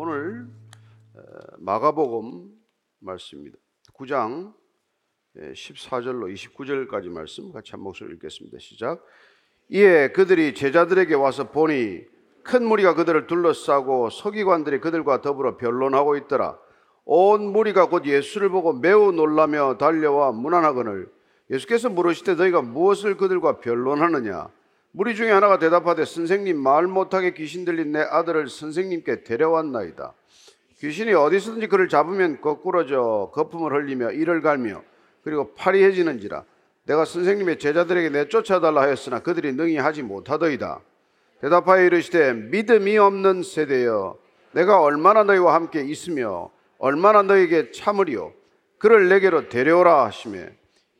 오늘 어, 마가복음 말씀입니다. 9장 14절로 29절까지 말씀 같이 한 목소리 읽겠습니다. 시작. 이에 그들이 제자들에게 와서 보니 큰 무리가 그들을 둘러싸고 서기관들이 그들과 더불어 변론하고 있더라. 온 무리가 곧 예수를 보고 매우 놀라며 달려와 문안하거늘 예수께서 물으시되 너희가 무엇을 그들과 변론하느냐 무리 중에 하나가 대답하되 선생님 말 못하게 귀신 들린 내 아들을 선생님께 데려왔나이다. 귀신이 어디서든지 그를 잡으면 거꾸러져 거품을 흘리며 이를 갈며 그리고 팔이 해지는지라 내가 선생님의 제자들에게 내쫓아달라 하였으나 그들이 능히 하지 못하더이다. 대답하여 이르시되 믿음이 없는 세대여 내가 얼마나 너희와 함께 있으며 얼마나 너희에게 참으리요? 그를 내게로 데려오라 하시매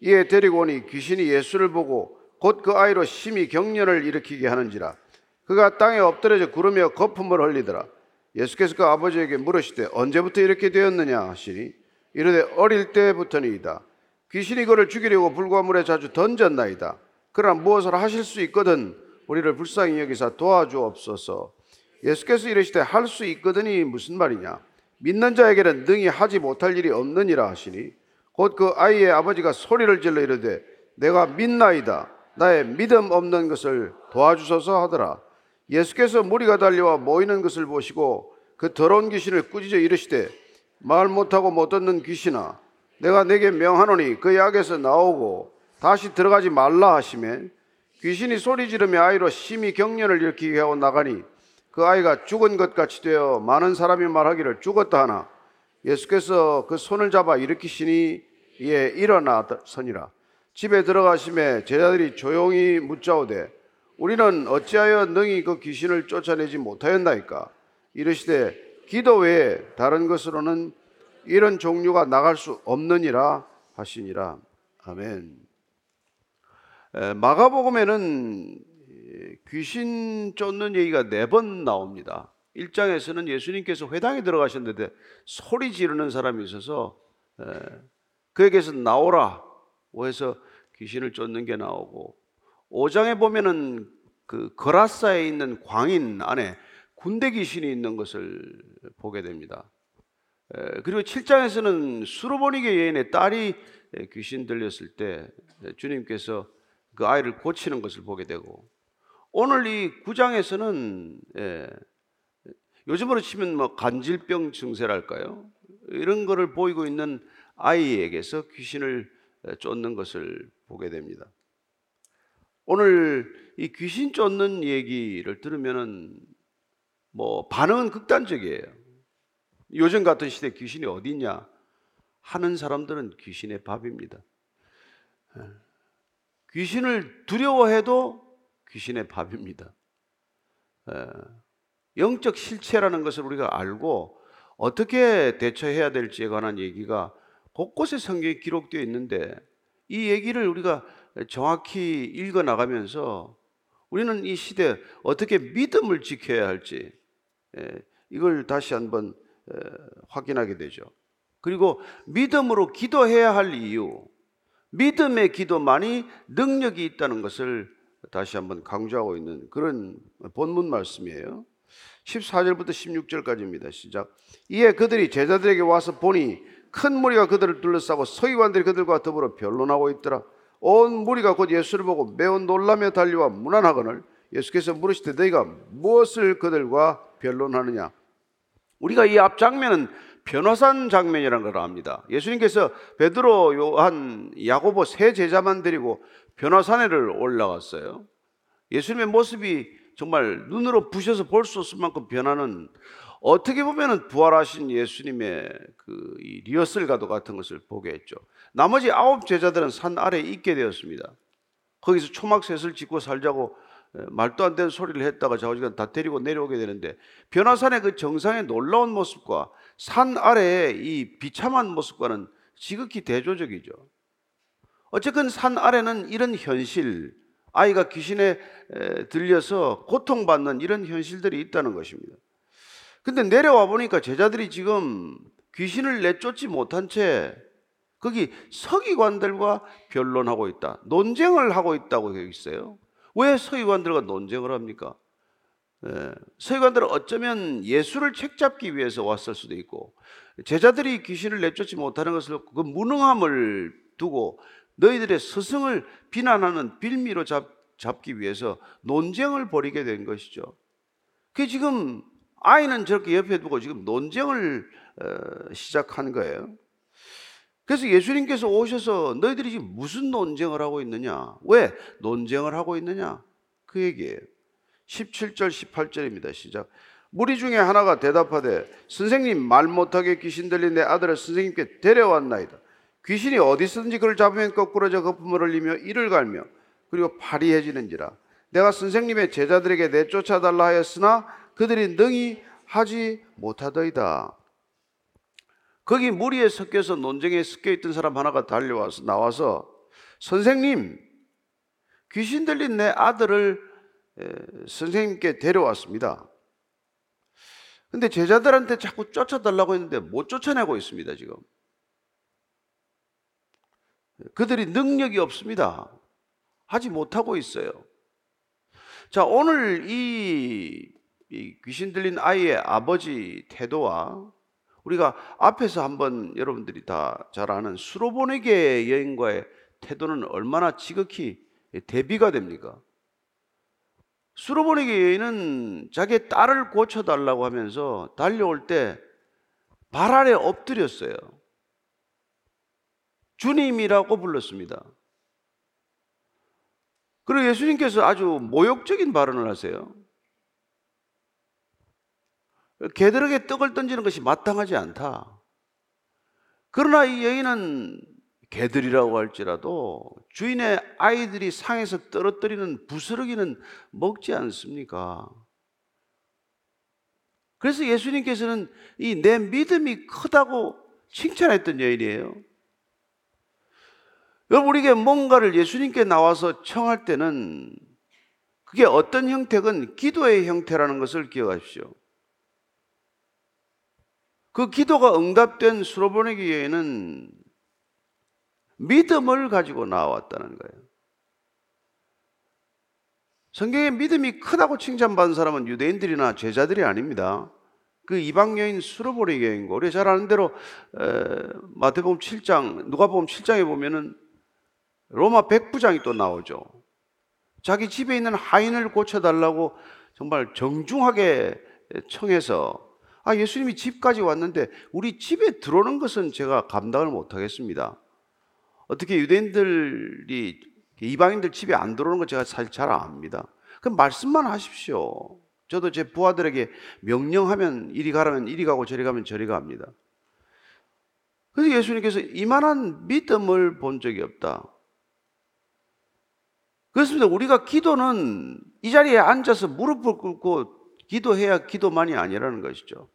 이에 데리고 오니 귀신이 예수를 보고 곧 그 아이로 심히 경련을 일으키게 하는지라. 그가 땅에 엎드려져 구르며 거품을 흘리더라. 예수께서 그 아버지에게 물으시되 언제부터 이렇게 되었느냐? 하시니 이르되 어릴 때부터니이다. 귀신이 그를 죽이려고 불과 물에 자주 던졌나이다. 그러나 무엇을 하실 수 있거든 우리를 불쌍히 여기사 도와주옵소서. 예수께서 이르시되 할 수 있거든이 무슨 말이냐? 믿는 자에게는 능히 하지 못할 일이 없느니라. 하시니 곧 그 아이의 아버지가 소리를 질러 이르되 내가 믿나이다 나의 믿음 없는 것을 도와주소서 하더라. 예수께서 무리가 달려와 모이는 것을 보시고 그 더러운 귀신을 꾸짖어 이르시되 말 못하고 못 듣는 귀신아 내가 내게 명하노니 그 약에서 나오고 다시 들어가지 말라 하시면 귀신이 소리 지르며 아이로 심히 경련을 일으키게 하고 나가니 그 아이가 죽은 것 같이 되어 많은 사람이 말하기를 죽었다 하나 예수께서 그 손을 잡아 일으키시니 이에 일어나 서니라 집에 들어가심에 제자들이 조용히 묻자오되 우리는 어찌하여 능히 그 귀신을 쫓아내지 못하였나이까 이르시되 기도 외에 다른 것으로는 이런 종류가 나갈 수 없느니라 하시니라 아멘. 마가복음에는 귀신 쫓는 얘기가 네 번 나옵니다. 1장에서는 예수님께서 회당에 들어가셨는데 소리 지르는 사람이 있어서 그에게서 나오라 해서 귀신을 쫓는 게 나오고 5장에 보면은 그 거라사에 있는 광인 안에 군대 귀신이 있는 것을 보게 됩니다. 그리고 7장에서는 수로보니게 여인의 딸이 귀신 들렸을 때 주님께서 그 아이를 고치는 것을 보게 되고 오늘 이 9장에서는 예, 요즘으로 치면 뭐 간질병 증세랄까요? 이런 거를 보이고 있는 아이에게서 귀신을 쫓는 것을 보게 됩니다. 오늘 이 귀신 쫓는 얘기를 들으면은 뭐 반응은 극단적이에요. 요즘 같은 시대 귀신이 어디 있냐 하는 사람들은 귀신의 밥입니다. 귀신을 두려워해도 귀신의 밥입니다. 영적 실체라는 것을 우리가 알고 어떻게 대처해야 될지에 관한 얘기가 곳곳에 성경에 기록되어 있는데 이 얘기를 우리가 정확히 읽어 나가면서 우리는 이 시대에 어떻게 믿음을 지켜야 할지 이걸 다시 한번 확인하게 되죠. 그리고 믿음으로 기도해야 할 이유, 믿음의 기도만이 능력이 있다는 것을 다시 한번 강조하고 있는 그런 본문 말씀이에요. 14절부터 16절까지입니다. 시작. 이에 그들이 제자들에게 와서 보니 큰 무리가 그들을 둘러싸고 서기관들이 그들과 더불어 변론하고 있더라. 온 무리가 곧 예수를 보고 매우 놀라며 달려와 문안하거늘 예수께서 물으시되 너희가 무엇을 그들과 변론하느냐? 우리가 이 앞 장면은 변호산 장면이라는 걸 압니다. 예수님께서 베드로, 요한, 야고보 세 제자만 데리고 변호산에를 올라갔어요. 예수님의 모습이 정말 눈으로 부셔서 볼 수 없을 만큼 변하는 어떻게 보면은 부활하신 예수님의 그 리허설과도 같은 것을 보게 했죠. 나머지 아홉 제자들은 산 아래에 있게 되었습니다. 거기서 초막셋을 짓고 살자고 말도 안 되는 소리를 했다가 좌우지간 다 데리고 내려오게 되는데 변화산의 그 정상의 놀라운 모습과 산 아래의 이 비참한 모습과는 지극히 대조적이죠. 어쨌든 산 아래는 이런 현실, 아이가 귀신에 들려서 고통받는 이런 현실들이 있다는 것입니다. 근데 내려와 보니까 제자들이 지금 귀신을 내쫓지 못한 채 거기 서기관들과 변론하고 있다. 논쟁을 하고 있다고 되어 있어요. 왜 서기관들과 논쟁을 합니까? 예, 서기관들은 어쩌면 예수를 책잡기 위해서 왔을 수도 있고 제자들이 귀신을 내쫓지 못하는 것을 그 무능함을 두고 너희들의 스승을 비난하는 빌미로 잡, 잡기 위해서 논쟁을 벌이게 된 것이죠. 그 지금 아이는 저렇게 옆에 두고 지금 논쟁을 어, 시작한 거예요. 그래서 예수님께서 오셔서 너희들이 지금 무슨 논쟁을 하고 있느냐? 왜 논쟁을 하고 있느냐? 그 얘기예요. 17절 18절입니다. 시작. 무리 중에 하나가 대답하되 선생님 말 못하게 귀신 들린 내 아들을 선생님께 데려왔나이다. 귀신이 어디서든지 그를 잡으면 거꾸로져 거품을 흘리며 이를 갈며 그리고 파리해지는지라. 내가 선생님의 제자들에게 내쫓아 달라 하였으나 그들이 능히 하지 못하더이다. 거기 무리에 섞여서 논쟁에 섞여 있던 사람 하나가 달려와서 나와서 선생님 귀신 들린 내 아들을 선생님께 데려왔습니다. 근데 제자들한테 자꾸 쫓아달라고 했는데 못 쫓아내고 있습니다, 지금. 그들이 능력이 없습니다. 하지 못하고 있어요. 자, 오늘 이, 이 귀신 들린 아이의 아버지 태도와 우리가 앞에서 한번 여러분들이 다 잘 아는 수로보내게 여인과의 태도는 얼마나 지극히 대비가 됩니까? 수로보내게 여인은 자기 딸을 고쳐달라고 하면서 달려올 때 발 아래 엎드렸어요. 주님이라고 불렀습니다. 그리고 예수님께서 아주 모욕적인 발언을 하세요. 개들에게 떡을 던지는 것이 마땅하지 않다. 그러나 이 여인은 개들이라고 할지라도 주인의 아이들이 상에서 떨어뜨리는 부스러기는 먹지 않습니까? 그래서 예수님께서는 이 내 믿음이 크다고 칭찬했던 여인이에요. 여러분, 우리에게 뭔가를 예수님께 나와서 청할 때는 그게 어떤 형태건 기도의 형태라는 것을 기억하십시오. 그 기도가 응답된 수로보내기 여인은 믿음을 가지고 나왔다는 거예요. 성경에 믿음이 크다고 칭찬받은 사람은 유대인들이나 제자들이 아닙니다. 그 이방 여인 수로보리 여인고 우리 잘 아는 대로 마태복음 7장 누가복음 7장에 보면은 로마 백부장이 또 나오죠. 자기 집에 있는 하인을 고쳐달라고 정말 정중하게 청해서 아 예수님이 집까지 왔는데 우리 집에 들어오는 것은 제가 감당을 못하겠습니다. 어떻게 유대인들이 이방인들 집에 안 들어오는 거 제가 사실 잘 압니다. 그럼 말씀만 하십시오. 저도 제 부하들에게 명령하면 이리 가라면 이리 가고 저리 가면 저리 갑니다. 그래서 예수님께서 이만한 믿음을 본 적이 없다. 그렇습니다. 우리가 기도는 이 자리에 앉아서 무릎을 꿇고 기도해야 기도만이 아니라는 것이죠.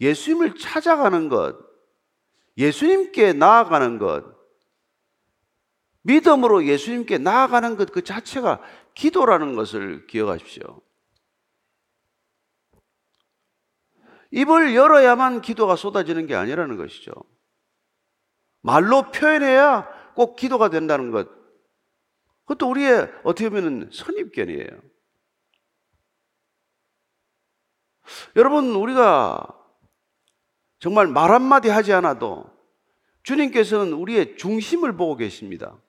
예수님을 찾아가는 것, 예수님께 나아가는 것, 믿음으로 예수님께 나아가는 것 그 자체가 기도라는 것을 기억하십시오. 입을 열어야만 기도가 쏟아지는 게 아니라는 것이죠. 말로 표현해야 꼭 기도가 된다는 것. 그것도 우리의 어떻게 보면 선입견이에요. 여러분, 우리가 정말 말 한마디 하지 않아도 주님께서는 우리의 중심을 보고 계십니다.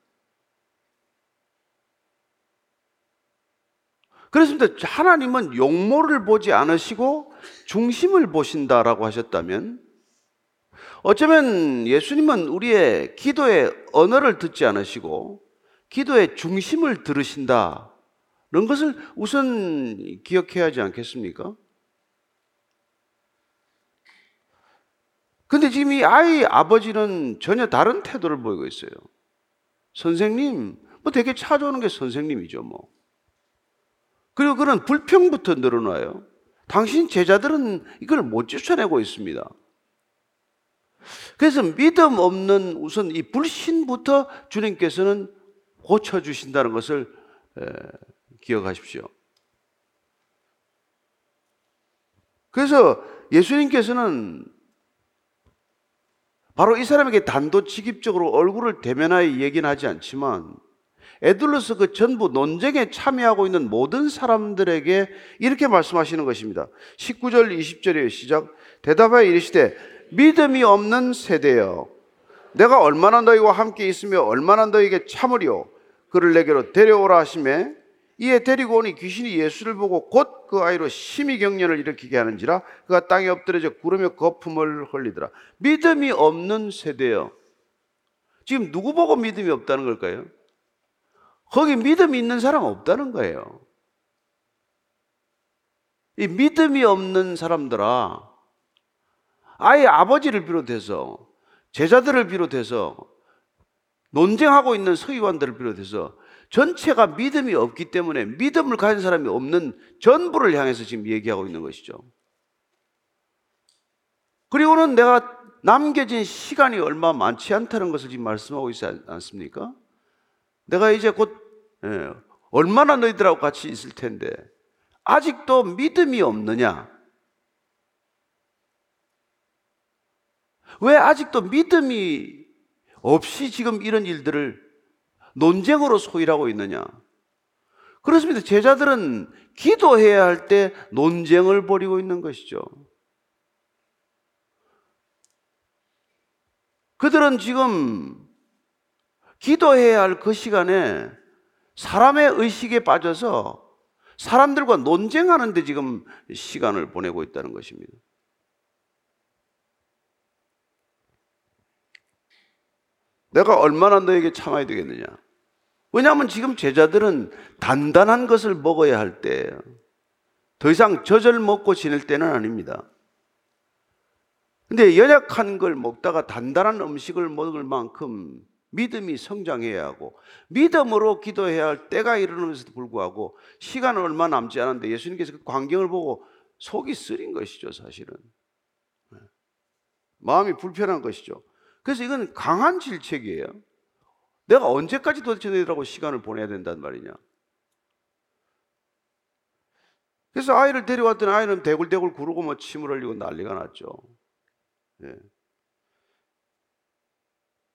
그렇습니다. 하나님은 용모를 보지 않으시고 중심을 보신다라고 하셨다면 어쩌면 예수님은 우리의 기도의 언어를 듣지 않으시고 기도의 중심을 들으신다. 이런 것을 우선 기억해야 하지 않겠습니까? 근데 지금 이 아이 아버지는 전혀 다른 태도를 보이고 있어요. 선생님, 뭐 되게 찾아오는 게 선생님이죠, 뭐. 그리고 그런 불평부터 늘어나요. 당신 제자들은 이걸 못 쫓아내고 있습니다. 그래서 믿음 없는 우선 이 불신부터 주님께서는 고쳐주신다는 것을 기억하십시오. 그래서 예수님께서는 바로 이 사람에게 단도직입적으로 얼굴을 대면하여 얘기는 하지 않지만 에둘러스 그 전부 논쟁에 참여하고 있는 모든 사람들에게 이렇게 말씀하시는 것입니다. 19절 20절의 시작 대답하여 이르시되 믿음이 없는 세대여 내가 얼마나 너희와 함께 있으며 얼마나 너희에게 참으리요 그를 내게로 데려오라 하심에 이에 데리고 오니 귀신이 예수를 보고 곧 그 아이로 심히 경련을 일으키게 하는지라 그가 땅에 엎드려져 구르며 거품을 흘리더라 믿음이 없는 세대여 지금 누구 보고 믿음이 없다는 걸까요? 거기 믿음이 있는 사람 없다는 거예요. 이 믿음이 없는 사람들아, 아예 아버지를 비롯해서, 제자들을 비롯해서, 논쟁하고 있는 서기관들을 비롯해서, 전체가 믿음이 없기 때문에 믿음을 가진 사람이 없는 전부를 향해서 지금 얘기하고 있는 것이죠. 그리고는 내가 남겨진 시간이 얼마 많지 않다는 것을 지금 말씀하고 있지 않습니까? 내가 이제 곧 예, 얼마나 너희들하고 같이 있을 텐데 아직도 믿음이 없느냐? 왜 아직도 믿음이 없이 지금 이런 일들을 논쟁으로 소일하고 있느냐? 그렇습니다. 제자들은 기도해야 할 때 논쟁을 벌이고 있는 것이죠. 그들은 지금 기도해야 할 그 시간에 사람의 의식에 빠져서 사람들과 논쟁하는데 지금 시간을 보내고 있다는 것입니다. 내가 얼마나 너에게 참아야 되겠느냐? 왜냐하면 지금 제자들은 단단한 것을 먹어야 할 때예요. 더 이상 젖을 먹고 지낼 때는 아닙니다. 근데 연약한 걸 먹다가 단단한 음식을 먹을 만큼 믿음이 성장해야 하고 믿음으로 기도해야 할 때가 이르면서도 불구하고 시간은 얼마 남지 않았는데 예수님께서 그 광경을 보고 속이 쓰린 것이죠, 사실은. 네. 마음이 불편한 것이죠. 그래서 이건 강한 질책이에요. 내가 언제까지 도대체 너희들하고 시간을 보내야 된단 말이냐. 그래서 아이를 데려왔더니 아이는 대굴대굴 구르고 뭐 침을 흘리고 난리가 났죠. 네.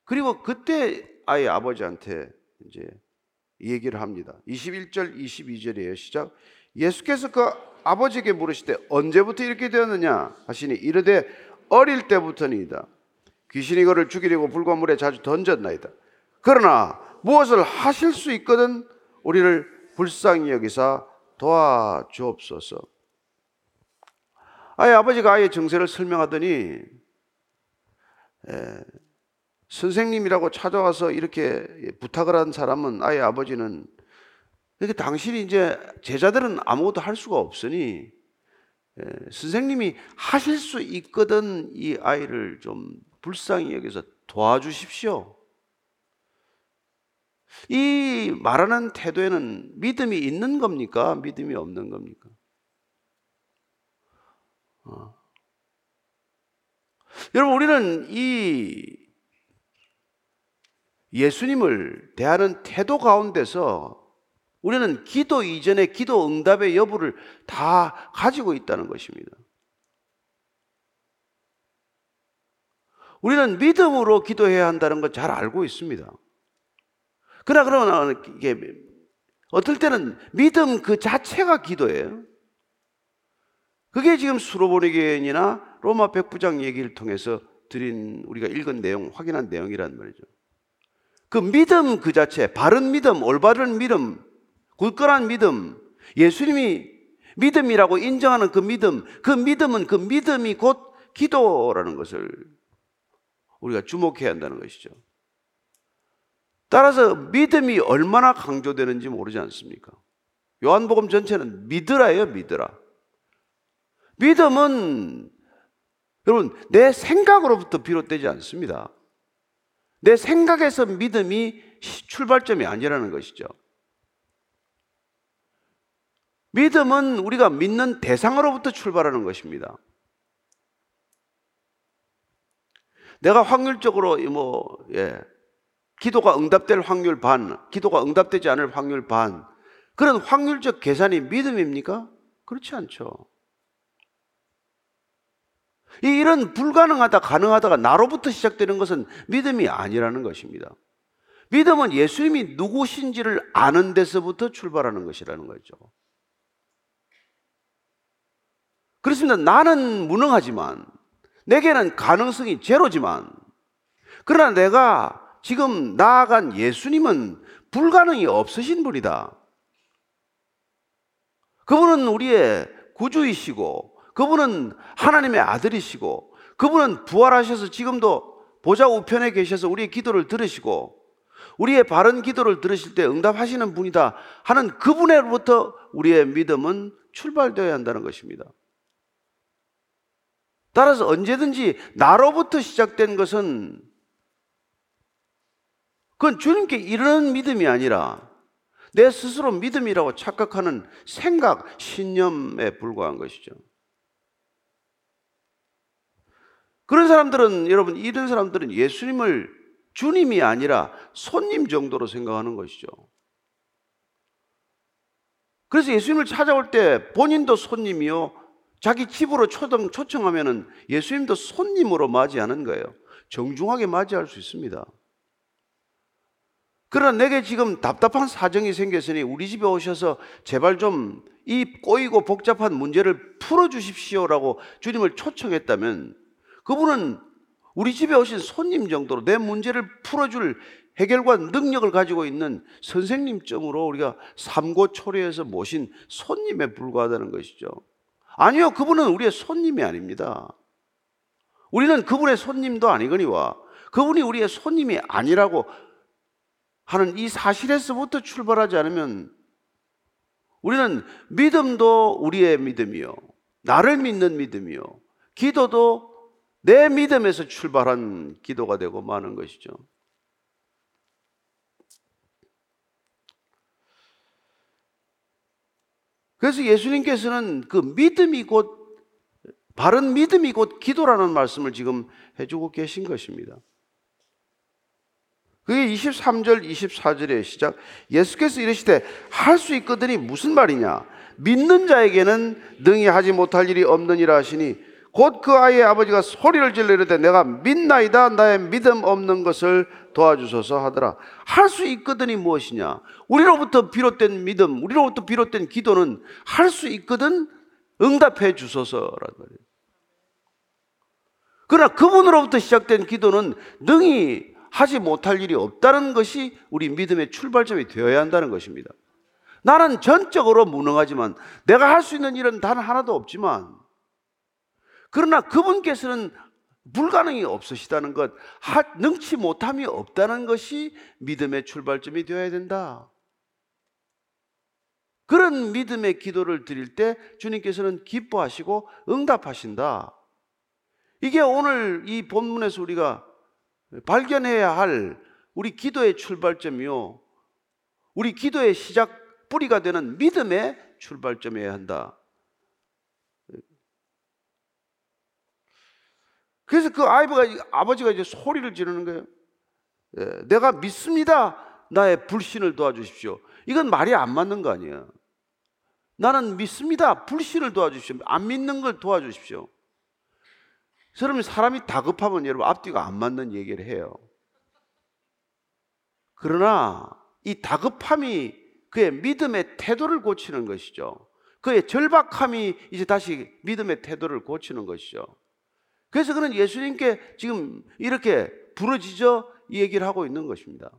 그리고 그때 아이 아버지한테 이제 얘기를 합니다. 21절, 22절이에요. 시작. 예수께서 그 아버지에게 물으시되 언제부터 이렇게 되었느냐 하시니 이르되 어릴 때부터니이다. 귀신이 그를 죽이려고 불과 물에 자주 던졌나이다. 그러나 무엇을 하실 수 있거든 우리를 불쌍히 여기사 도와주옵소서. 아예 아버지가 아예 정세를 설명하더니 에, 선생님이라고 찾아와서 이렇게 부탁을 한 사람은 아예 아버지는 이렇게 당신이 이제 제자들은 아무것도 할 수가 없으니 에, 선생님이 하실 수 있거든 이 아이를 좀 불쌍히 여기서 도와주십시오. 이 말하는 태도에는 믿음이 있는 겁니까? 믿음이 없는 겁니까? 어. 여러분, 우리는 이 예수님을 대하는 태도 가운데서 우리는 기도 이전에 기도 응답의 여부를 다 가지고 있다는 것입니다. 우리는 믿음으로 기도해야 한다는 걸 잘 알고 있습니다. 그러나 그러나 이게 어떨 때는 믿음 그 자체가 기도예요. 그게 지금 수로보니겐이나 로마 백부장 얘기를 통해서 드린 우리가 읽은 내용, 확인한 내용이란 말이죠. 그 믿음 그 자체, 바른 믿음, 올바른 믿음, 굳건한 믿음, 예수님이 믿음이라고 인정하는 그 믿음, 그 믿음은 그 믿음이 곧 기도라는 것을 우리가 주목해야 한다는 것이죠. 따라서 믿음이 얼마나 강조되는지 모르지 않습니까? 요한복음 전체는 믿으라예요, 믿으라. 믿음은 여러분 내 생각으로부터 비롯되지 않습니다. 내 생각에서 믿음이 출발점이 아니라는 것이죠. 믿음은 우리가 믿는 대상으로부터 출발하는 것입니다. 내가 확률적으로 뭐 예, 기도가 응답될 확률 반, 기도가 응답되지 않을 확률 반 그런 확률적 계산이 믿음입니까? 그렇지 않죠. 이런 불가능하다, 가능하다가 나로부터 시작되는 것은 믿음이 아니라는 것입니다. 믿음은 예수님이 누구신지를 아는 데서부터 출발하는 것이라는 거죠. 그렇습니다. 나는 무능하지만, 내게는 가능성이 제로지만, 그러나 내가 지금 나아간 예수님은 불가능이 없으신 분이다. 그분은 우리의 구주이시고, 그분은 하나님의 아들이시고, 그분은 부활하셔서 지금도 보좌 우편에 계셔서 우리의 기도를 들으시고, 우리의 바른 기도를 들으실 때 응답하시는 분이다 하는 그분으로부터 우리의 믿음은 출발되어야 한다는 것입니다. 따라서 언제든지 나로부터 시작된 것은 그건 주님께 이르는 믿음이 아니라 내 스스로 믿음이라고 착각하는 생각, 신념에 불과한 것이죠. 그런 사람들은 여러분 이런 사람들은 예수님을 주님이 아니라 손님 정도로 생각하는 것이죠. 그래서 예수님을 찾아올 때 본인도 손님이요. 자기 집으로 초청, 초청하면 예수님도 손님으로 맞이하는 거예요. 정중하게 맞이할 수 있습니다. 그러나 내게 지금 답답한 사정이 생겼으니 우리 집에 오셔서 제발 좀 이 꼬이고 복잡한 문제를 풀어 주십시오라고 주님을 초청했다면 그분은 우리 집에 오신 손님 정도로 내 문제를 풀어줄 해결과 능력을 가지고 있는 선생님점으로 우리가 삼고초려해서 모신 손님에 불과하다는 것이죠. 아니요, 그분은 우리의 손님이 아닙니다. 우리는 그분의 손님도 아니거니와 그분이 우리의 손님이 아니라고 하는 이 사실에서부터 출발하지 않으면 우리는 믿음도 우리의 믿음이요. 나를 믿는 믿음이요. 기도도 내 믿음에서 출발한 기도가 되고 마는 것이죠. 그래서 예수님께서는 그 믿음이 곧 바른 믿음이 곧 기도라는 말씀을 지금 해주고 계신 것입니다. 그게 23절, 24절의 시작. 예수께서 이르시되 할 수 있거든이 무슨 말이냐? 믿는 자에게는 능히 하지 못할 일이 없느니라 하시니 곧 그 아이의 아버지가 소리를 질러 이르되 내가 믿나이다 나의 믿음 없는 것을 도와주소서 하더라. 할 수 있거든이 무엇이냐? 우리로부터 비롯된 믿음, 우리로부터 비롯된 기도는 할 수 있거든 응답해 주소서라는 말이에요. 그러나 그분으로부터 시작된 기도는 능히 하지 못할 일이 없다는 것이 우리 믿음의 출발점이 되어야 한다는 것입니다. 나는 전적으로 무능하지만 내가 할 수 있는 일은 단 하나도 없지만 그러나 그분께서는 불가능이 없으시다는 것, 능치 못함이 없다는 것이 믿음의 출발점이 되어야 된다. 그런 믿음의 기도를 드릴 때 주님께서는 기뻐하시고 응답하신다. 이게 오늘 이 본문에서 우리가 발견해야 할 우리 기도의 출발점이요. 우리 기도의 시작 뿌리가 되는 믿음의 출발점이어야 한다. 그래서 그 아이가 아버지가 이제 소리를 지르는 거예요. 예, 내가 믿습니다. 나의 불신을 도와주십시오. 이건 말이 안 맞는 거 아니에요. 나는 믿습니다. 불신을 도와주십시오. 안 믿는 걸 도와주십시오. 여러분 사람이 다급하면 여러분 앞뒤가 안 맞는 얘기를 해요. 그러나 이 다급함이 그의 믿음의 태도를 고치는 것이죠. 그의 절박함이 이제 다시 믿음의 태도를 고치는 것이죠. 그래서 그는 예수님께 지금 이렇게 부러지죠? 이 얘기를 하고 있는 것입니다.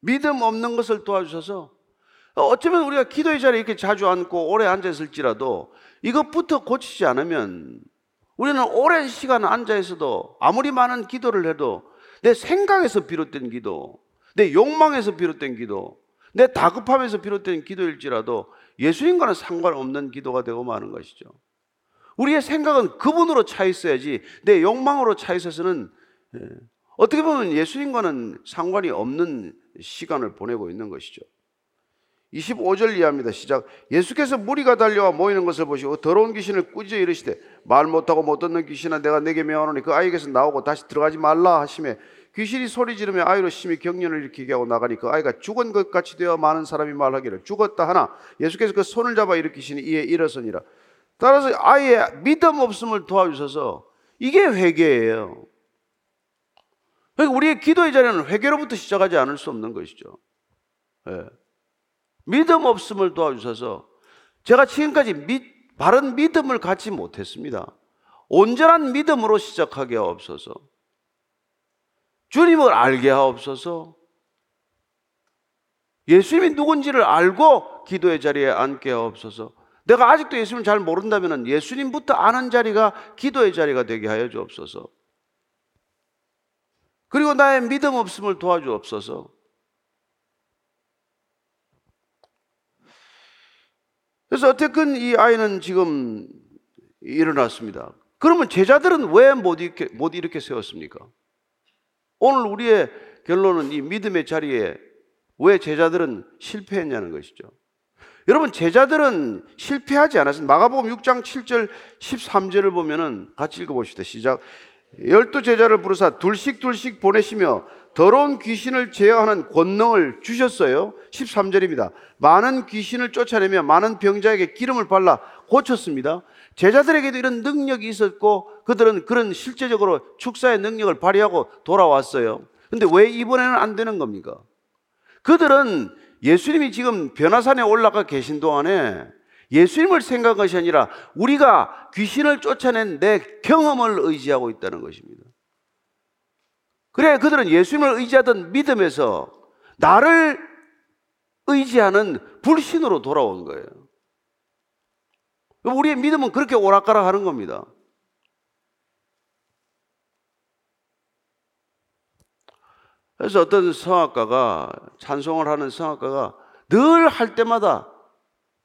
믿음 없는 것을 도와주셔서 어쩌면 우리가 기도의 자리에 이렇게 자주 앉고 오래 앉아 있을지라도 이것부터 고치지 않으면 우리는 오랜 시간 앉아 있어도 아무리 많은 기도를 해도 내 생각에서 비롯된 기도, 내 욕망에서 비롯된 기도, 내 다급함에서 비롯된 기도일지라도 예수님과는 상관없는 기도가 되고 마는 것이죠. 우리의 생각은 그분으로 차 있어야지 내 욕망으로 차 있어서는 예, 어떻게 보면 예수님과는 상관이 없는 시간을 보내고 있는 것이죠. 25절 이하입니다. 시작. 예수께서 무리가 달려와 모이는 것을 보시고 더러운 귀신을 꾸짖어 이르시되 말 못하고 못 듣는 귀신아 내가 내게 명하노니 그 아이에게서 나오고 다시 들어가지 말라 하심에 귀신이 소리 지르며 아이로 심히 경련을 일으키게 하고 나가니 그 아이가 죽은 것 같이 되어 많은 사람이 말하기를 죽었다 하나 예수께서 그 손을 잡아 일으키시니 이에 일어서니라. 따라서 아이의 믿음 없음을 도와주셔서 이게 회개예요. 그러니까 우리의 기도의 자리는 회개로부터 시작하지 않을 수 없는 것이죠. 예. 믿음 없음을 도와주셔서 제가 지금까지 믿, 바른 믿음을 갖지 못했습니다. 온전한 믿음으로 시작하게 하옵소서. 주님을 알게 하옵소서. 예수님이 누군지를 알고 기도의 자리에 앉게 하옵소서. 내가 아직도 예수님을 잘 모른다면 예수님부터 아는 자리가 기도의 자리가 되게 하여 주옵소서. 그리고 나의 믿음 없음을 도와주옵소서. 그래서 어쨌든 이 아이는 지금 일어났습니다. 그러면 제자들은 왜못 이렇게, 못 이렇게 세웠습니까? 오늘 우리의 결론은 이 믿음의 자리에 왜 제자들은 실패했냐는 것이죠. 여러분, 제자들은 실패하지 않았습니다. 마가복음 6장 7절 13절을 보면은 같이 읽어봅시다. 시작. 열두 제자를 부르사 둘씩 둘씩 보내시며 더러운 귀신을 제어하는 권능을 주셨어요. 13절입니다. 많은 귀신을 쫓아내며 많은 병자에게 기름을 발라 고쳤습니다. 제자들에게도 이런 능력이 있었고 그들은 그런 실제적으로 축사의 능력을 발휘하고 돌아왔어요. 근데 왜 이번에는 안 되는 겁니까? 그들은 예수님이 지금 변화산에 올라가 계신 동안에 예수님을 생각한 것이 아니라 우리가 귀신을 쫓아낸 내 경험을 의지하고 있다는 것입니다. 그래, 그들은 예수님을 의지하던 믿음에서 나를 의지하는 불신으로 돌아온 거예요. 우리의 믿음은 그렇게 오락가락 하는 겁니다. 그래서 어떤 성악가가, 찬송을 하는 성악가가 늘 할 때마다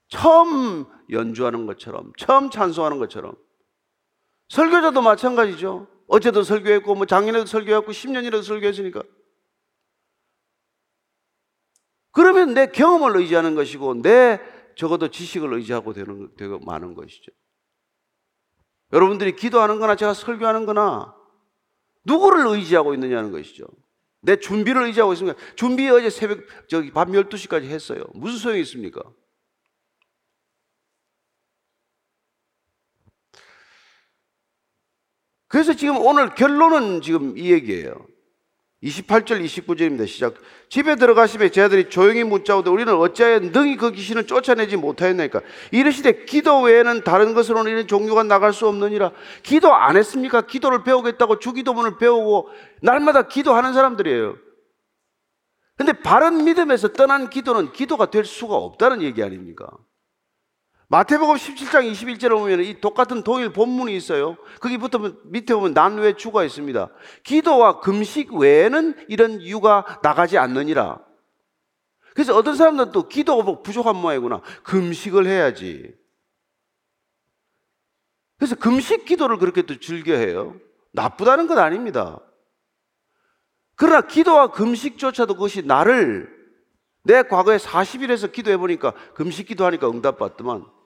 처음 연주하는 것처럼, 처음 찬송하는 것처럼, 설교자도 마찬가지죠. 어제도 설교했고, 뭐 작년에도 설교했고, 10년이라도 설교했으니까. 그러면 내 경험을 의지하는 것이고, 내 적어도 지식을 의지하고 되는, 되고 많은 것이죠. 여러분들이 기도하는 거나 제가 설교하는 거나, 누구를 의지하고 있느냐는 것이죠. 내 준비를 의지하고 있습니까? 준비 어제 새벽, 저기 밤 12시까지 했어요. 무슨 소용이 있습니까? 그래서 지금 오늘 결론은 지금 이 얘기예요. 28절 29절입니다. 시작. 집에 들어가시며 제자들이 조용히 묻자오되 우리는 어찌하여 능히 그 귀신을 쫓아내지 못하였나이까. 이르시되 기도 외에는 다른 것으로는 이런 종류가 나갈 수 없느니라. 기도 안 했습니까? 기도를 배우겠다고 주기도문을 배우고 날마다 기도하는 사람들이에요. 근데 바른 믿음에서 떠난 기도는 기도가 될 수가 없다는 얘기 아닙니까? 마태복음 17장 21절에 보면 이 똑같은 동일 본문이 있어요. 거기부터 밑에 보면 난외 주가 있습니다. 기도와 금식 외에는 이런 이유가 나가지 않느니라. 그래서 어떤 사람들은 또 기도가 부족한 모양이구나. 금식을 해야지. 그래서 금식 기도를 그렇게 또 즐겨해요. 나쁘다는 건 아닙니다. 그러나 기도와 금식조차도 그것이 나를 내 과거에 40일에서 기도해 보니까 금식 기도하니까 응답받더만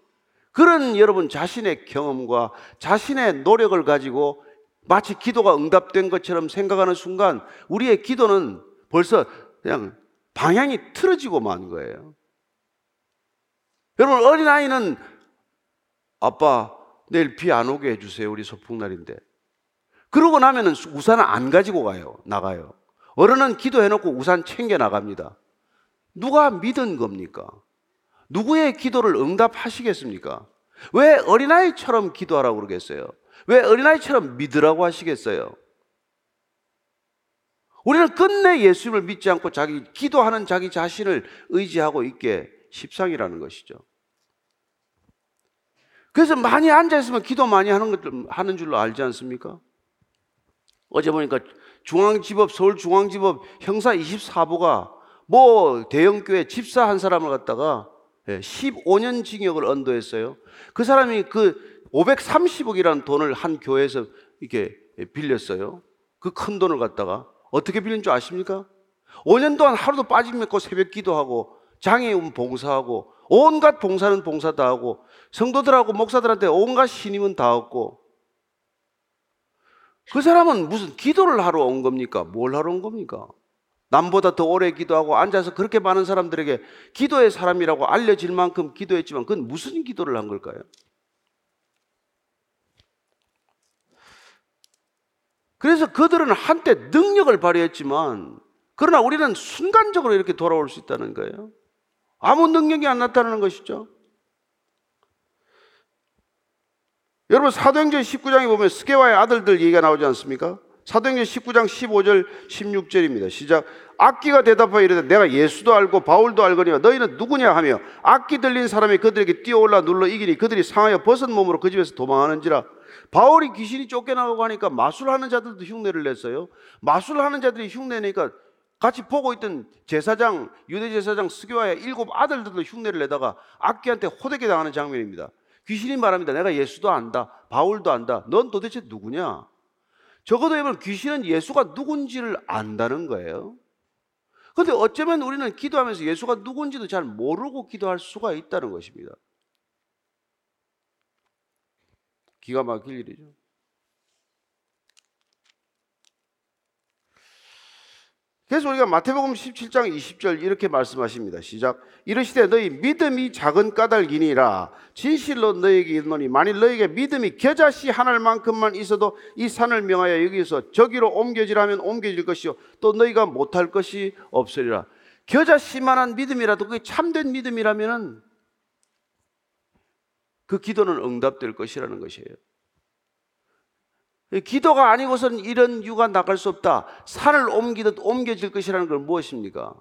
그런 여러분 자신의 경험과 자신의 노력을 가지고 마치 기도가 응답된 것처럼 생각하는 순간 우리의 기도는 벌써 그냥 방향이 틀어지고 만 거예요. 여러분 어린아이는 아빠 내일 비 안 오게 해주세요. 우리 소풍날인데. 그러고 나면은 우산을 안 가지고 가요. 나가요. 어른은 기도해놓고 우산 챙겨 나갑니다. 누가 믿은 겁니까? 누구의 기도를 응답하시겠습니까? 왜 어린아이처럼 기도하라고 그러겠어요? 왜 어린아이처럼 믿으라고 하시겠어요? 우리는 끝내 예수님을 믿지 않고 자기 기도하는 자기 자신을 의지하고 있게 십상이라는 것이죠. 그래서 많이 앉아 있으면 기도 많이 하는 것 하는 줄로 알지 않습니까? 어제 보니까 중앙지법 서울 중앙지법 형사 24부가 뭐 대형교회 집사 한 사람을 갖다가 15년 징역을 언도했어요. 그 사람이 그 530억이라는 돈을 한 교회에서 이렇게 빌렸어요. 그 큰 돈을 갖다가 어떻게 빌린 줄 아십니까? 5년 동안 하루도 빠짐없고 새벽 기도하고 장애인 봉사하고 온갖 봉사는 봉사 다 하고 성도들하고 목사들한테 온갖 신임은 다 얻고 그 사람은 무슨 기도를 하러 온 겁니까? 뭘 하러 온 겁니까? 남보다 더 오래 기도하고 앉아서 그렇게 많은 사람들에게 기도의 사람이라고 알려질 만큼 기도했지만 그건 무슨 기도를 한 걸까요? 그래서 그들은 한때 능력을 발휘했지만 그러나 우리는 순간적으로 이렇게 돌아올 수 있다는 거예요. 아무 능력이 안 나타나는 것이죠. 여러분 사도행전 19장에 보면 스게와의 아들들 얘기가 나오지 않습니까? 사도행전 19장 15절 16절입니다. 시작. 악기가 대답하여 이르되 내가 예수도 알고 바울도 알거니와 너희는 누구냐 하며 악기 들린 사람이 그들에게 뛰어올라 눌러 이기니 그들이 상하여 벗은 몸으로 그 집에서 도망하는지라 바울이 귀신이 쫓겨나고 하니까 마술하는 자들도 흉내를 냈어요. 마술하는 자들이 흉내내니까 같이 보고 있던 제사장 유대 제사장 스교와의 일곱 아들들도 흉내를 내다가 악기한테 호되게 당하는 장면입니다. 귀신이 말합니다. 내가 예수도 안다. 바울도 안다. 넌 도대체 누구냐? 적어도 여러분 귀신은 예수가 누군지를 안다는 거예요. 근데 어쩌면 우리는 기도하면서 예수가 누군지도 잘 모르고 기도할 수가 있다는 것입니다. 기가 막힐 일이죠. 그래서 우리가 마태복음 17장 20절 이렇게 말씀하십니다. 시작. 이르시되 너희 믿음이 작은 까닭이니라 진실로 너에게 이르노니 만일 너에게 믿음이 겨자씨 하나만큼만 있어도 이 산을 명하여 여기서 저기로 옮겨지라면 옮겨질 것이요 또 너희가 못할 것이 없으리라. 겨자씨만한 믿음이라도 그게 참된 믿음이라면은 그 기도는 응답될 것이라는 것이에요. 기도가 아니고서는 이런 유가 나갈 수 없다. 산을 옮기듯 옮겨질 것이라는 건 무엇입니까?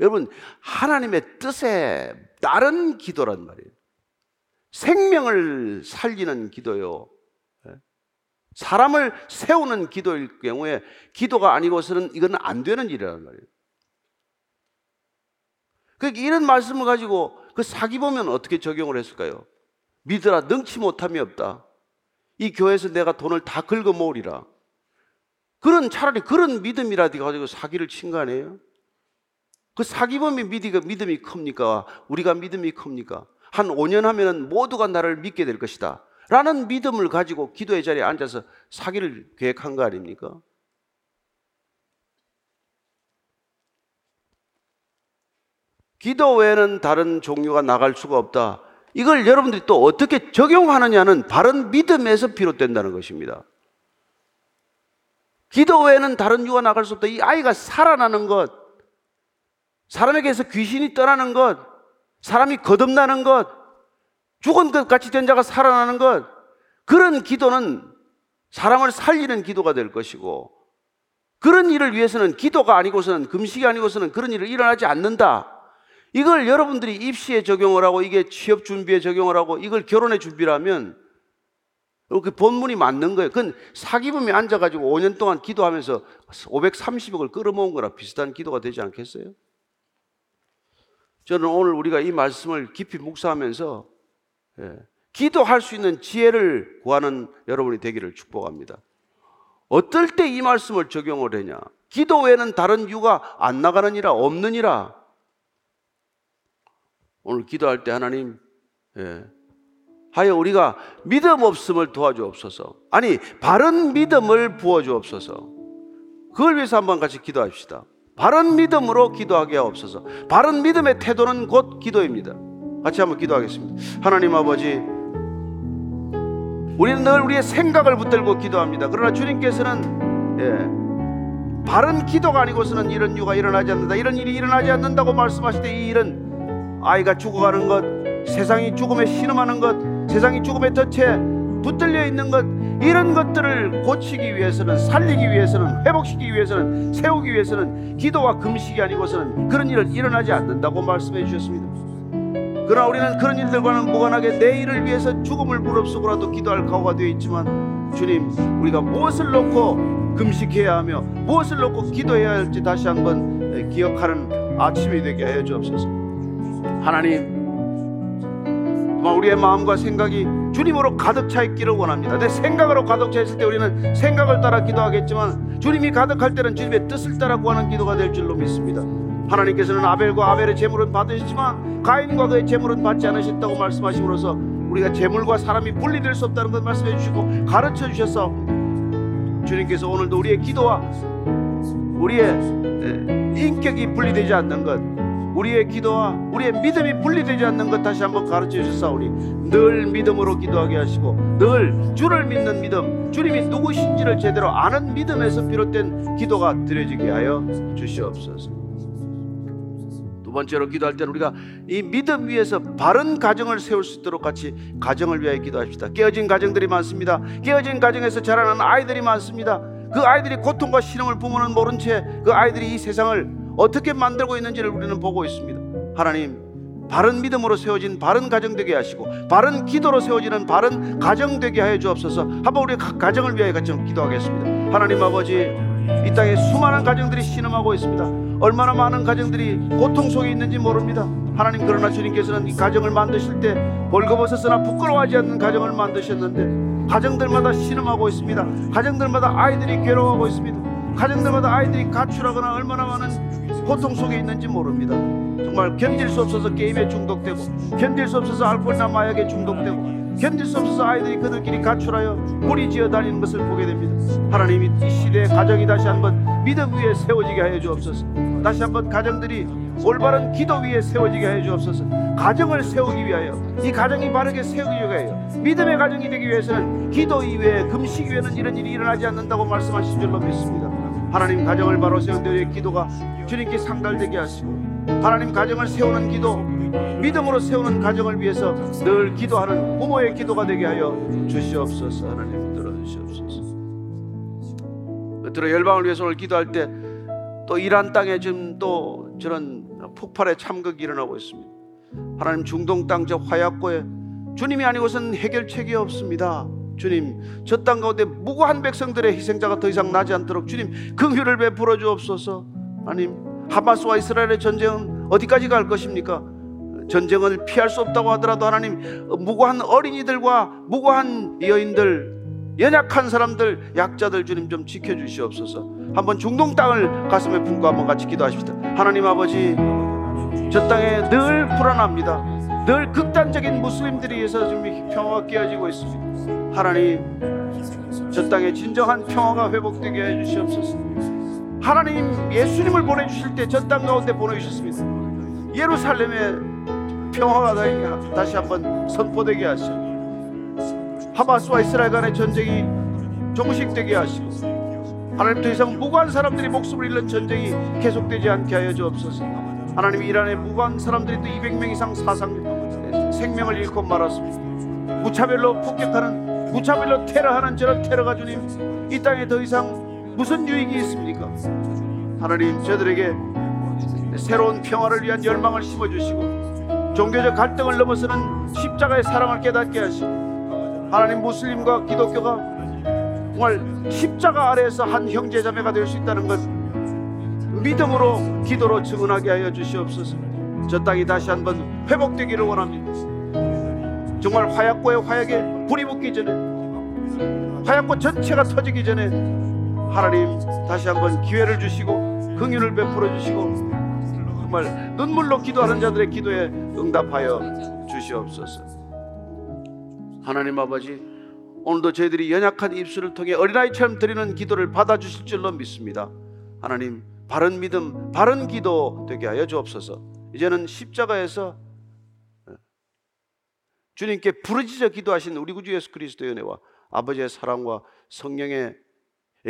여러분, 하나님의 뜻에 따른 기도란 말이에요. 생명을 살리는 기도요. 예? 사람을 세우는 기도일 경우에 기도가 아니고서는 이건 안 되는 일이란 말이에요. 그 이런 말씀을 가지고 그 사기 보면 어떻게 적용을 했을까요? 믿으라 능치 못함이 없다. 이 교회에서 내가 돈을 다 긁어 모으리라. 그런 차라리 그런 믿음이라도 가지고 사기를 친 거 아니에요? 그 사기범이 믿음이 큽니까? 우리가 믿음이 큽니까? 한 5년 하면은 모두가 나를 믿게 될 것이다. 라는 믿음을 가지고 기도의 자리에 앉아서 사기를 계획한 거 아닙니까? 기도 외에는 다른 종류가 나갈 수가 없다. 이걸 여러분들이 또 어떻게 적용하느냐는 바른 믿음에서 비롯된다는 것입니다. 기도 외에는 다른 유가 나갈 수 없다. 이 아이가 살아나는 것, 사람에게서 귀신이 떠나는 것, 사람이 거듭나는 것, 죽은 것 같이 된 자가 살아나는 것, 그런 기도는 사람을 살리는 기도가 될 것이고, 그런 일을 위해서는 기도가 아니고서는 금식이 아니고서는 그런 일을 일어나지 않는다. 이걸 여러분들이 입시에 적용을 하고 이게 취업 준비에 적용을 하고 이걸 결혼에 준비를 하면 그 본문이 맞는 거예요. 그건 사기범이 앉아가지고 5년 동안 기도하면서 530억을 끌어모은 거랑 비슷한 기도가 되지 않겠어요? 저는 오늘 우리가 이 말씀을 깊이 묵상하면서 예, 기도할 수 있는 지혜를 구하는 여러분이 되기를 축복합니다. 어떨 때 이 말씀을 적용을 하냐? 기도 외에는 다른 이유가 안 나가느니라 없느니라. 오늘 기도할 때 하나님 예, 하여 우리가 믿음 없음을 도와주옵소서. 아니 바른 믿음을 부어주옵소서. 그걸 위해서 한번 같이 기도합시다. 바른 믿음으로 기도하게 하옵소서. 바른 믿음의 태도는 곧 기도입니다. 같이 한번 기도하겠습니다. 하나님 아버지, 우리는 늘 우리의 생각을 붙들고 기도합니다. 그러나 주님께서는 예, 바른 기도가 아니고서는 이런 이유가 일어나지 않는다. 이런 일이 일어나지 않는다고 말씀하실 때 이 일은 아이가 죽어가는 것, 세상이 죽음에 신음하는 것, 세상이 죽음의 덫에 붙들려 있는 것, 이런 것들을 고치기 위해서는, 살리기 위해서는, 회복시키기 위해서는, 세우기 위해서는 기도와 금식이 아니고서는 그런 일은 일어나지 않는다고 말씀해 주셨습니다. 그러나 우리는 그런 일들과는 무관하게 내일을 위해서 죽음을 무릅쓰고라도 기도할 각오가 되어 있지만 주님, 우리가 무엇을 놓고 금식해야 하며 무엇을 놓고 기도해야 할지 다시 한번 기억하는 아침이 되게 하여 주옵소서. 하나님 정말 우리의 마음과 생각이 주님으로 가득 차 있기를 원합니다. 내 생각으로 가득 차 있을 때 우리는 생각을 따라 기도하겠지만 주님이 가득할 때는 주님의 뜻을 따라 구하는 기도가 될 줄로 믿습니다. 하나님께서는 아벨과 아벨의 제물은 받으시지만 가인과 그의 제물은 받지 않으셨다고 말씀하심으로써 우리가 제물과 사람이 분리될 수 없다는 것 말씀해 주시고 가르쳐 주셔서 주님께서 오늘도 우리의 기도와 우리의 인격이 분리되지 않는 것 우리의 기도와 우리의 믿음이 분리되지 않는 것 다시 한번 가르쳐 주셨사오니 늘 믿음으로 기도하게 하시고 늘 주를 믿는 믿음 주님이 누구신지를 제대로 아는 믿음에서 비롯된 기도가 드려지게 하여 주시옵소서. 두 번째로 기도할 때는 우리가 이 믿음 위에서 바른 가정을 세울 수 있도록 같이 가정을 위하여 기도합시다. 깨어진 가정들이 많습니다. 깨어진 가정에서 자라는 아이들이 많습니다. 그 아이들이 고통과 신음을 부모는 모른 채 그 아이들이 이 세상을 어떻게 만들고 있는지를 우리는 보고 있습니다. 하나님, 바른 믿음으로 세워진 바른 가정 되게 하시고 바른 기도로 세워지는 바른 가정 되게 하여 주옵소서. 한번 우리 각 가정을 위하여 같이 기도하겠습니다. 하나님 아버지, 이 땅에 수많은 가정들이 신음하고 있습니다. 얼마나 많은 가정들이 고통 속에 있는지 모릅니다. 하나님 그러나 주님께서는 이 가정을 만드실 때 벌거벗었으나 부끄러워하지 않는 가정을 만드셨는데 가정들마다 신음하고 있습니다. 가정들마다 아이들이 괴로워하고 있습니다. 가정들마다 아이들이 가출하거나 얼마나 많은 고통 속에 있는지 모릅니다. 정말 견딜 수 없어서 게임에 중독되고 견딜 수 없어서 알코올이나 마약에 중독되고 견딜 수 없어서 아이들이 그들끼리 가출하여 무리지어 다니는 것을 보게 됩니다. 하나님이 이 시대의 가정이 다시 한번 믿음 위에 세워지게 하여 주옵소서. 다시 한번 가정들이 올바른 기도 위에 세워지게 하여 주옵소서. 가정을 세우기 위하여 이 가정이 바르게 세우기 위하여 믿음의 가정이 되기 위해서는 기도 이외에 금식 이외에는 이런 일이 일어나지 않는다고 말씀하신 줄로 믿습니다. 하나님 가정을 바로 세운 데의 기도가 주님께 상달되게 하시고 하나님 가정을 세우는 기도 믿음으로 세우는 가정을 위해서 늘 기도하는 부모의 기도가 되게 하여 주시옵소서. 하나님 들어주시옵소서. 끝으로 열방을 위해서 오늘 기도할 때 또 이란 땅에 지금 또 저런 폭발의 참극이 일어나고 있습니다. 하나님 중동 땅 저 화약고에 주님이 아니고선 해결책이 없습니다 주님 저 땅 가운데 무고한 백성들의 희생자가 더 이상 나지 않도록 주님 긍휼을 베풀어 주옵소서. 하나님 하마스와 이스라엘의 전쟁은 어디까지 갈 것입니까? 전쟁을 피할 수 없다고 하더라도 하나님 무고한 어린이들과 무고한 여인들 연약한 사람들 약자들 주님 좀 지켜주시옵소서. 한번 중동 땅을 가슴에 품고 한번 같이 기도하십시다. 하나님 아버지 저 땅에 늘 불안합니다. 늘 극단적인 무슬림들에 의해서 지금 평화가 깨어지고 있습니다 하나님 저 땅에 진정한 평화가 회복되게 해 주시옵소서. 하나님 예수님을 보내주실 때 저 땅 가운데 보내주셨습니다. 예루살렘에 평화가 다시 한번 선포되게 하시고 하마스와 이스라엘 간의 전쟁이 종식되게 하시고 하나님 더 이상 무고한 사람들이 목숨을 잃는 전쟁이 계속되지 않게 하여 주옵소서. 하나님 이란의 무고한 사람들이 또 200명 이상 사상 생명을 잃고 말았습니다 무차별로 폭격하는 무차별로 테러하는 저런 테러가 주님 이 땅에 더 이상 무슨 유익이 있습니까? 하나님 저들에게 새로운 평화를 위한 열망을 심어주시고 종교적 갈등을 넘어서는 십자가의 사랑을 깨닫게 하시고 하나님 무슬림과 기독교가 정말 십자가 아래에서 한 형제자매가 될 수 있다는 것 믿음으로 기도로 증언하게 하여 주시옵소서. 저 땅이 다시 한번 회복되기를 원합니다 정말 화약고의 화약에 불이 붙기 전에 화약고 전체가 터지기 전에 하나님 다시 한번 기회를 주시고 긍휼을 베풀어 주시고 정말 눈물로 기도하는 자들의 기도에 응답하여 주시옵소서. 하나님 아버지 오늘도 저희들이 연약한 입술을 통해 어린아이처럼 드리는 기도를 받아 주실 줄로 믿습니다. 하나님 바른 믿음 바른 기도 되게 하여 주옵소서. 이제는 십자가에서 주님께 부르짖어 기도하신 우리 구주 예수 그리스도의 은혜와 아버지의 사랑과 성령의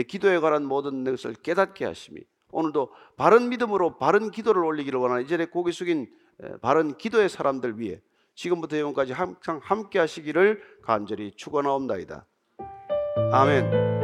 기도에 관한 모든 것을 깨닫게 하심이 오늘도 바른 믿음으로 바른 기도를 올리기를 원하는 이전에 고개 숙인 에, 바른 기도의 사람들 위해 지금부터 영원까지 항상 함께 하시기를 간절히 축원하옵나이다. 아멘.